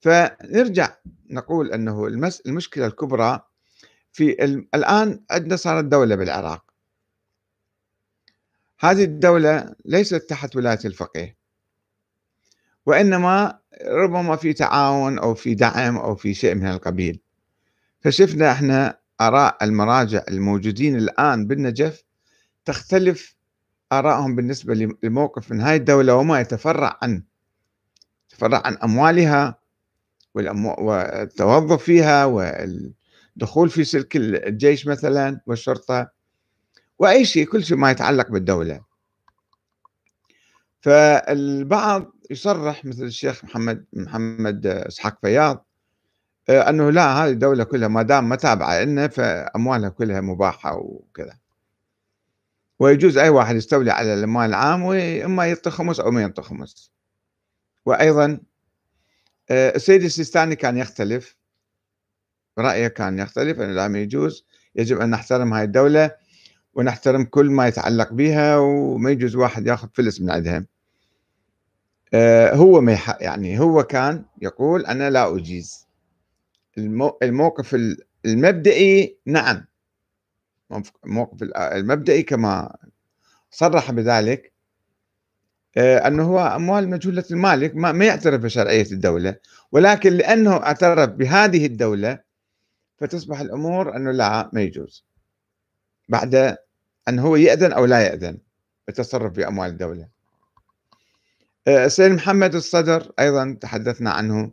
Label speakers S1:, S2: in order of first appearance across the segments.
S1: فنرجع نقول أنه. المشكلة الكبرى في ال... الآن عندنا صارت دولة بالعراق هذه الدولة ليست تحت ولاية الفقيه وإنما ربما في تعاون أو في دعم أو في شيء من القبيل فشفنا إحنا آراء المراجع الموجودين الآن بالنجف تختلف آرائهم بالنسبة لموقف من هاي الدولة وما يتفرع عن يتفرع عن أموالها والتوظف فيها والدخول في سلك الجيش مثلا والشرطة وأي شيء كل شيء ما يتعلق بالدولة. فالبعض يصرح مثل الشيخ محمد محمد إسحاق فياض آه، أنه لا هذه الدولة كلها ما دام ما تابعة لنا فأموالها كلها مباحة وكذا. ويجوز أي واحد يستولي على المال العام وإما يعطي خمس أو ما يعطي خمس. وأيضا السيد السيستاني كان يختلف. رأيه كان يختلف إنه لا يجوز. يجب أن نحترم هاي الدولة ونحترم كل ما يتعلق بها وما يجوز واحد يأخذ فلس من عندها. آه، هو ما يعني هو كان يقول أنا لا أجيز. الموقف المبدئي نعم. الموقف المبدئي كما صرح بذلك آه، أنه هو أموال مجهولة المالك ما يعترف بشرعية الدولة ولكن لأنه اعترف بهذه الدولة فتصبح الأمور أنه لا ما يجوز. بعد أن هو يأذن أو لا يأذن بالتصرف بأموال الدولة. آه، السيد محمد الصدر أيضا تحدثنا عنه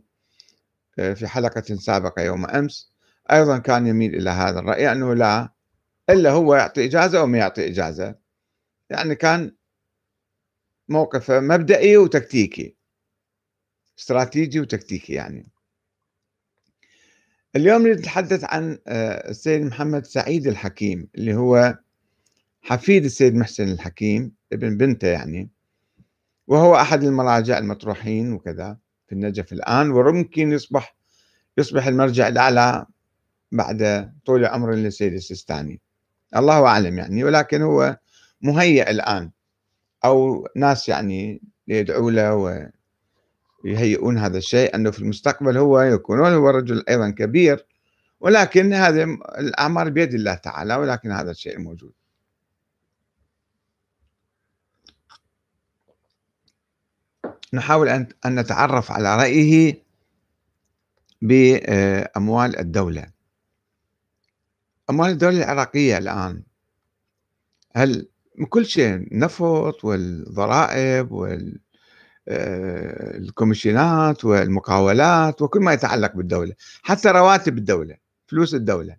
S1: آه، في حلقة سابقة يوم أمس. أيضا كان يميل إلى هذا الرأي أنه لا إلا هو يعطي إجازة أو ما يعطي إجازة. يعني كان موقفه مبدئي وتكتيكي. استراتيجي وتكتيكي يعني. اليوم نتحدث عن آه، السيد محمد سعيد الحكيم اللي هو حفيد السيد محسن الحكيم ابن بنته يعني. وهو أحد المراجع المطروحين وكذا في النجف الآن وممكن يصبح يصبح المرجع الأعلى بعد طول عمر للسيد السيستاني. الله أعلم يعني ولكن هو مهيئ الآن أو ناس يعني يدعوا له ويهيئون هذا الشيء أنه في المستقبل هو يكون هو رجل أيضا كبير. ولكن هذه الأعمار بيد الله تعالى ولكن هذا الشيء موجود. نحاول أن نتعرف على رأيه بأموال الدولة. أموال الدولة العراقية الآن هل كل شيء نفط والضرائب والكوميشنات آه، والمقاولات وكل ما يتعلق بالدولة حتى رواتب الدولة فلوس الدولة.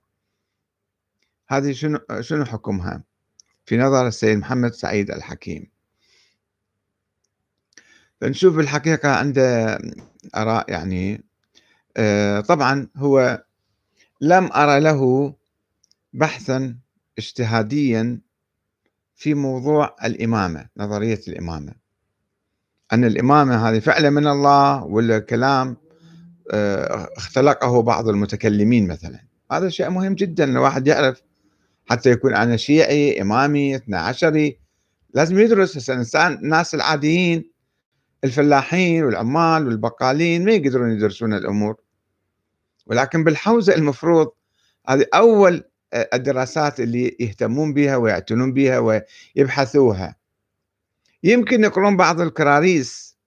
S1: هذه شنو شنو حكمها؟ في نظر السيد محمد سعيد الحكيم. فنشوف الحقيقة عنده آراء يعني آه، طبعا هو لم أرى له بحثا اجتهاديا في موضوع الإمامة نظرية الإمامة. أن الإمامة هذه فعلا من الله ولا كلام آه، اختلقه بعض المتكلمين مثلا. هذا شيء مهم جدا الواحد يعرف حتى يكون أنا شيعي إمامي اثنا عشري لازم يدرس. الإنسان الناس العاديين الفلاحين والعمال والبقالين ما يقدرون يدرسون الأمور. ولكن بالحوزة المفروض هذه أول الدراسات اللي يهتمون بها ويعتنون بها ويبحثوها. يمكن يقرون بعض الكراريس.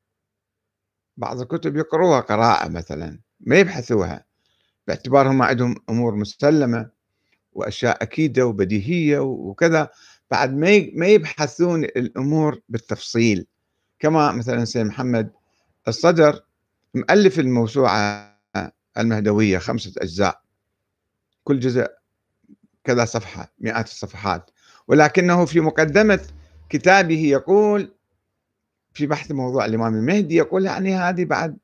S1: بعض الكتب يقروها قراءة مثلا ما يبحثوها. باعتبارهم عندهم أمور مسلمة وأشياء أكيدة وبديهية وكذا. بعد ما يبحثون الأمور بالتفصيل. كما مثلا سيد محمد الصدر مؤلف الموسوعة المهدوية خمسة أجزاء. كل جزء كذا صفحة مئات الصفحات. ولكنه في مقدمة كتابه يقول في بحث موضوع الإمام المهدي يقول يعني هذه بعد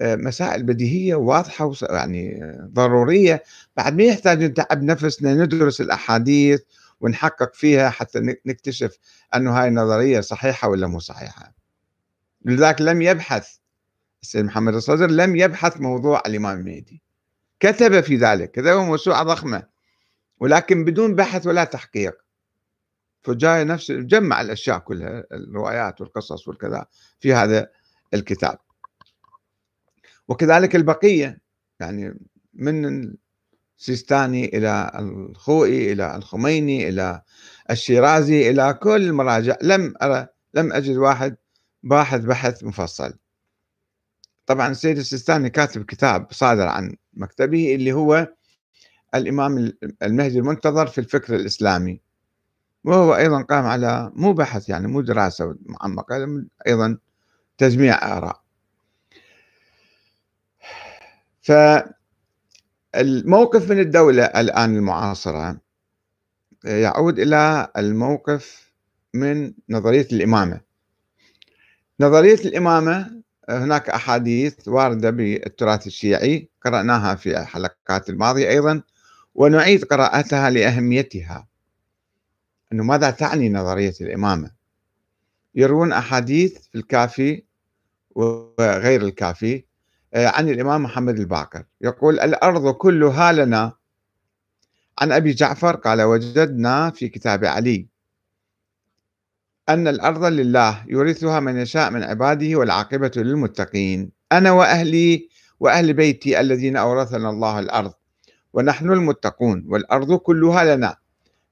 S1: آه، مسائل بديهية واضحة يعني ضرورية. بعد ما يحتاج نتعب نفسنا ندرس الأحاديث ونحقق فيها حتى نكتشف أنه هاي النظرية صحيحة ولا مو صحيحة. لذلك لم يبحث السيد محمد الصدر لم يبحث موضوع الإمام المهدي. كتب في ذلك كتب موسوعة ضخمة. ولكن بدون بحث ولا تحقيق. فجاي نفس جمع الأشياء كلها الروايات والقصص والكذا في هذا الكتاب. وكذلك البقية يعني من السيستاني إلى الخوئي إلى الخميني إلى الشيرازي إلى كل المراجع لم أرى لم أجد واحد باحث بحث مفصل. طبعا السيد السيستاني كاتب كتاب صادر عن مكتبه اللي هو الإمام المهدي المنتظر في الفكر الإسلامي. وهو أيضا قام على مو بحث يعني مو دراسة معمقة أيضا تجميع آراء. فالموقف من الدولة الآن المعاصرة يعود إلى الموقف من نظرية الإمامة. نظرية الإمامة هناك أحاديث واردة بالتراث الشيعي قرأناها في الحلقات الماضية أيضا. ونعيد قراءتها لأهميتها. أنه ماذا تعني نظرية الإمامة؟ يروون أحاديث في الكافي وغير الكافي آه، عن الإمام محمد الباقر. يقول الأرض كلها لنا. عن أبي جعفر قال وجدنا في كتاب علي. أن الأرض لله يورثها من يشاء من عباده والعاقبة للمتقين. أنا وأهلي وأهل بيتي الذين أورثنا الله الأرض. ونحن المتقون والأرض كلها لنا.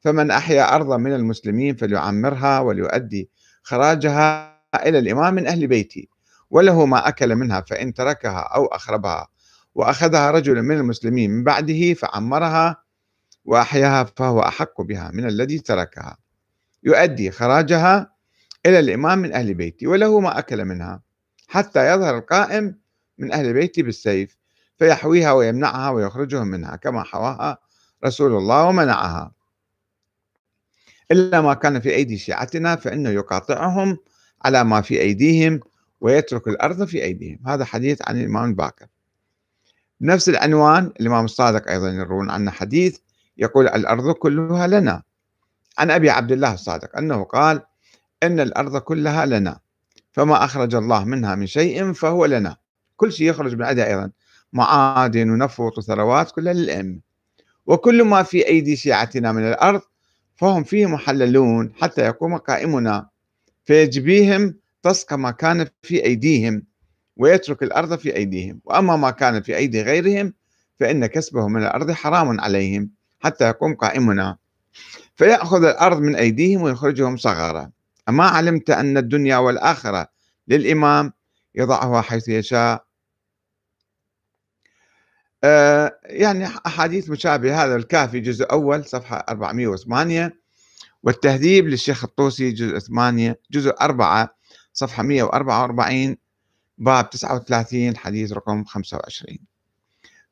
S1: فمن أحيا أرضا من المسلمين فليعمرها وليؤدي خراجها إلى الإمام من أهل بيتي وله ما أكل منها فإن تركها أو أخربها وأخذها رجل من المسلمين من بعده فعمرها وأحياها فهو أحق بها من الذي تركها. يؤدي خراجها إلى الإمام من أهل بيتي وله ما أكل منها حتى يظهر القائم من أهل بيتي بالسيف. فيحويها ويمنعها ويخرجهم منها كما حواها رسول الله ومنعها. إلا ما كان في أيدي شيعتنا فإنه يقاطعهم على ما في أيديهم ويترك الأرض في أيديهم. هذا حديث عن الإمام الباكر نفس العنوان الإمام الصادق أيضا يروون عنه حديث يقول الأرض كلها لنا. عن أبي عبد الله الصادق أنه قال إن الأرض كلها لنا فما أخرج الله منها من شيء فهو لنا. كل شيء يخرج من عندها أيضا. معادن ونفط وثروات كلها للأئمة وكل ما في أيدي شيعتنا من الأرض فهم فيه محللون حتى يقوم قائمنا فيجبيهم تسقى ما كان في أيديهم ويترك الأرض في أيديهم. وأما ما كان في أيدي غيرهم فإن كسبه من الأرض حرام عليهم حتى يقوم قائمنا. فيأخذ الأرض من أيديهم ويخرجهم صغارا. أما علمت أن الدنيا والآخرة للإمام يضعها حيث يشاء آه يعني أحاديث مشابهة. هذا الكافي جزء أول صفحة 408 والتهذيب للشيخ الطوسي جزء 8 جزء 4 صفحة 144 باب 39 حديث رقم 25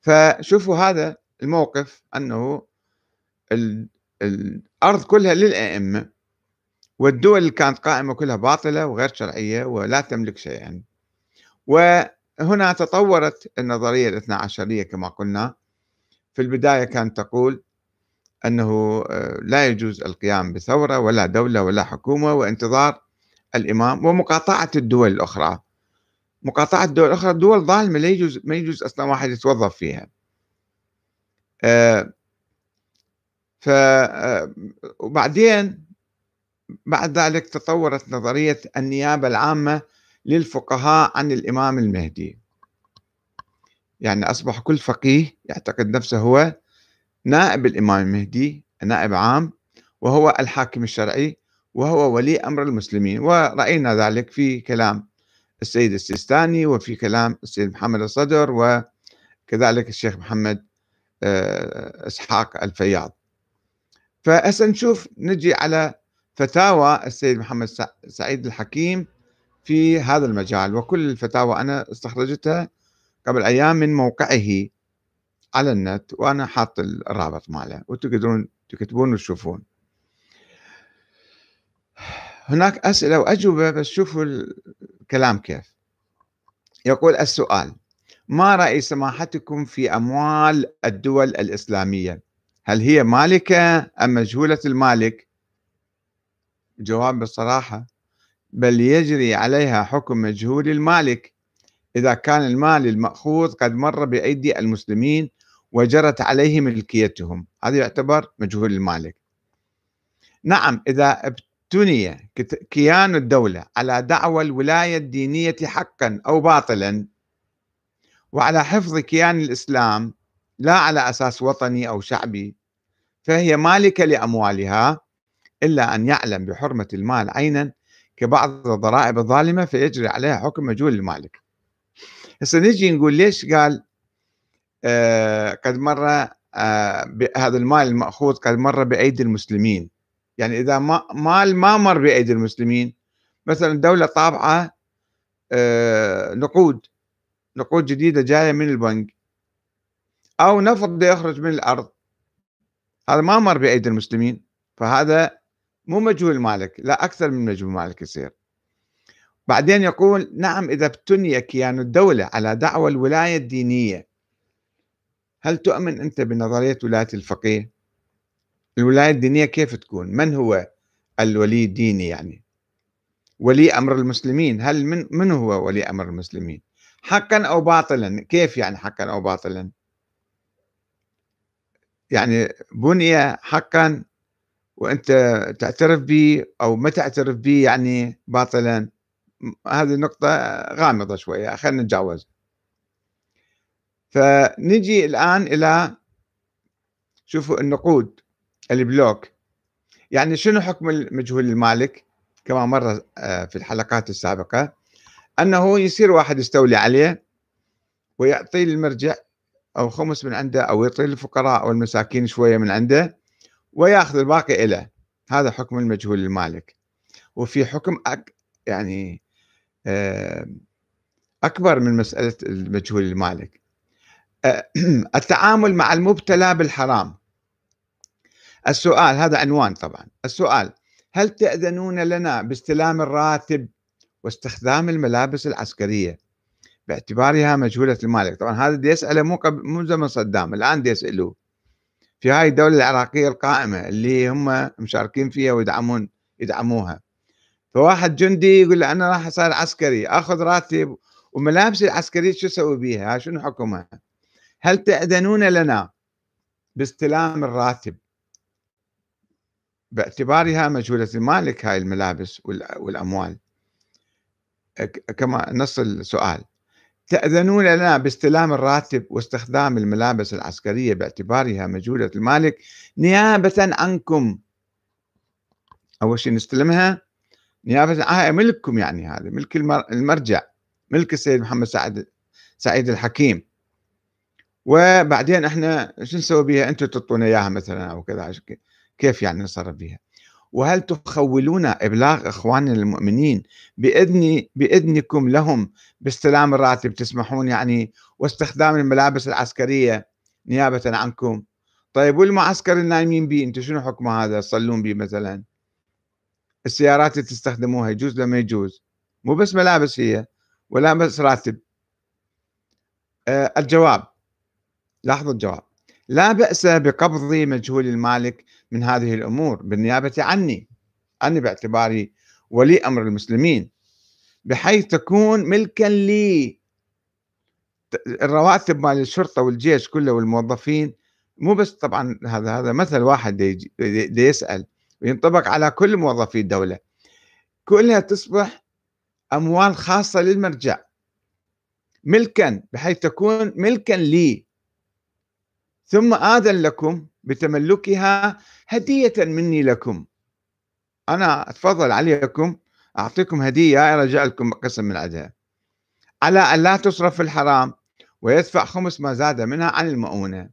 S1: فشوفوا هذا الموقف أنه الأرض كلها للأئمة والدول اللي كانت قائمة كلها باطلة وغير شرعية ولا تملك شيئا. وهنا تطورت النظرية الاثنى عشرية كما قلنا. في البداية كانت تقول أنه آه، لا يجوز القيام بثورة ولا دولة ولا حكومة وانتظار الإمام ومقاطعة الدول الأخرى. مقاطعة الدول الأخرى دول ظالمة لا يجوز ما يجوز أصلا واحد يتوظف فيها. آه ف آه، وبعدين بعد ذلك تطورت نظرية النيابة العامة للفقهاء عن الإمام المهدي. يعني أصبح كل فقيه يعتقد نفسه هو نائب الإمام المهدي نائب عام وهو الحاكم الشرعي وهو ولي أمر المسلمين. ورأينا ذلك في كلام السيد السيستاني وفي كلام السيد محمد الصدر وكذلك الشيخ محمد آه، إسحاق الفياض. فهسه نشوف نجي على فتاوى السيد محمد سعيد الحكيم في هذا المجال. وكل الفتاوى أنا استخرجتها قبل أيام من موقعه على النت وأنا حاط الرابط ماله وتقدرون تكتبون وتشوفون. هناك أسئلة وأجوبة بس شوفوا الكلام كيف. يقول السؤال ما رأي سماحتكم في أموال الدول الإسلامية؟ هل هي مالكة أم مجهولة المالك؟ جواب بصراحة بل يجري عليها حكم مجهول المالك. إذا كان المال المأخوذ قد مر بأيدي المسلمين وجرت عليه ملكيتهم هذا يعتبر مجهول المالك. نعم إذا ابتني كيان الدولة على دعوى الولاية الدينية حقا أو باطلا وعلى حفظ كيان الإسلام لا على أساس وطني أو شعبي فهي مالكة لأموالها إلا أن يعلم بحرمة المال عينا كبعض الضرائب الظالمة فيجري عليها حكم مجهول المالك. هسه نجي نقول ليش قال آه قد مر آه هذا المال المأخوذ قد مر بأيدي المسلمين. يعني إذا ما مال ما مر بأيدي المسلمين مثلا الدولة طابعة آه نقود نقود جديدة جاية من البنك أو نفط يخرج من الأرض. هذا ما مر بأيدي المسلمين فهذا مو مجهول مالك لا أكثر من مجهول مالك يصير. بعدين يقول نعم إذا ابتني كيان الدولة على دعوى الولاية الدينية هل تؤمن أنت بنظرية ولاية الفقيه؟ الولاية الدينية كيف تكون؟ من هو الولي الديني يعني؟ ولي أمر المسلمين هل من, من هو ولي أمر المسلمين؟ حقا أو باطلا؟ كيف يعني حقا أو باطلا؟ يعني بني حقا وأنت تعترف به أو ما تعترف به يعني باطلا؟ هذه نقطة غامضة شوية خلينا نتجاوز فنجي الآن إلى شوفوا النقود البلوك يعني شنو حكم المجهول المالك؟ كما مر آه، في الحلقات السابقة أنه يصير واحد يستولي عليه ويعطي المرجع أو خمس من عنده أو يعطي الفقراء والمساكين شوية من عنده ويأخذ الباقي إله هذا حكم المجهول المالك. وفي حكم أك يعني آه، أكبر من مسألة المجهول المالك. آه، التعامل مع المبتلى بالحرام. السؤال هذا عنوان طبعا. السؤال هل تأذنون لنا باستلام الراتب واستخدام الملابس العسكرية؟ باعتبارها مجهولة المالك. طبعا هذا دي يسأله مو قبل مو زمن صدام الآن دي يسألوه. في هاي الدولة العراقية القائمة اللي هم مشاركين فيها ويدعمون يدعموها. فواحد جندي يقول له أنا راح أصير عسكري أخذ راتب وملابسي العسكرية شو أسوي بيها؟ شنو حكمها؟ هل تأذنون لنا باستلام الراتب؟ باعتبارها مجهولة. المالك هاي الملابس والأموال؟ كما نص السؤال. تأذنون لنا باستلام الراتب واستخدام الملابس العسكرية باعتبارها مجهولة. المالك نيابة عنكم. أول شيء نستلمها نيابة عنها ملككم يعني هذا ملك المرجع ملك السيد محمد سعد سعيد الحكيم. وبعدين إحنا شو نسوي بها أنتم تعطونا إياها مثلا أو كذا كيف يعني نصرف بها وهل تخولون إبلاغ إخواننا المؤمنين بإذن بإذنكم لهم باستلام الراتب؟ تسمحون يعني واستخدام الملابس العسكرية نيابة عنكم؟ طيب والمعسكر النايمين به أنتم شنو حكم هذا؟ تصلون به مثلا؟ السيارات اللي تستخدموها يجوز لما يجوز. مو بس ملابس هي ولا بس راتب. آه الجواب. لاحظوا الجواب. لا بأس بقبض مجهول المالك من هذه الأمور بالنيابة عني. أنا باعتباري ولي أمر المسلمين. بحيث تكون ملكا لي. الرواتب مال الشرطة والجيش كله والموظفين. مو بس طبعا هذا هذا مثل واحد دي, دي يسأل. وينطبق على كل موظفي الدولة. كلها تصبح أموال خاصة للمرجع. ملكا بحيث تكون ملكا لي. ثم آذن لكم بتملكها هدية مني لكم. أنا أتفضل عليكم أعطيكم هدية أرجع لكم قسم من عدها. على أن لا تصرف في الحرام ويدفع خمس ما زاد منها عن المؤونة.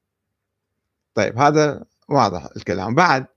S1: طيب هذا واضح الكلام. بعد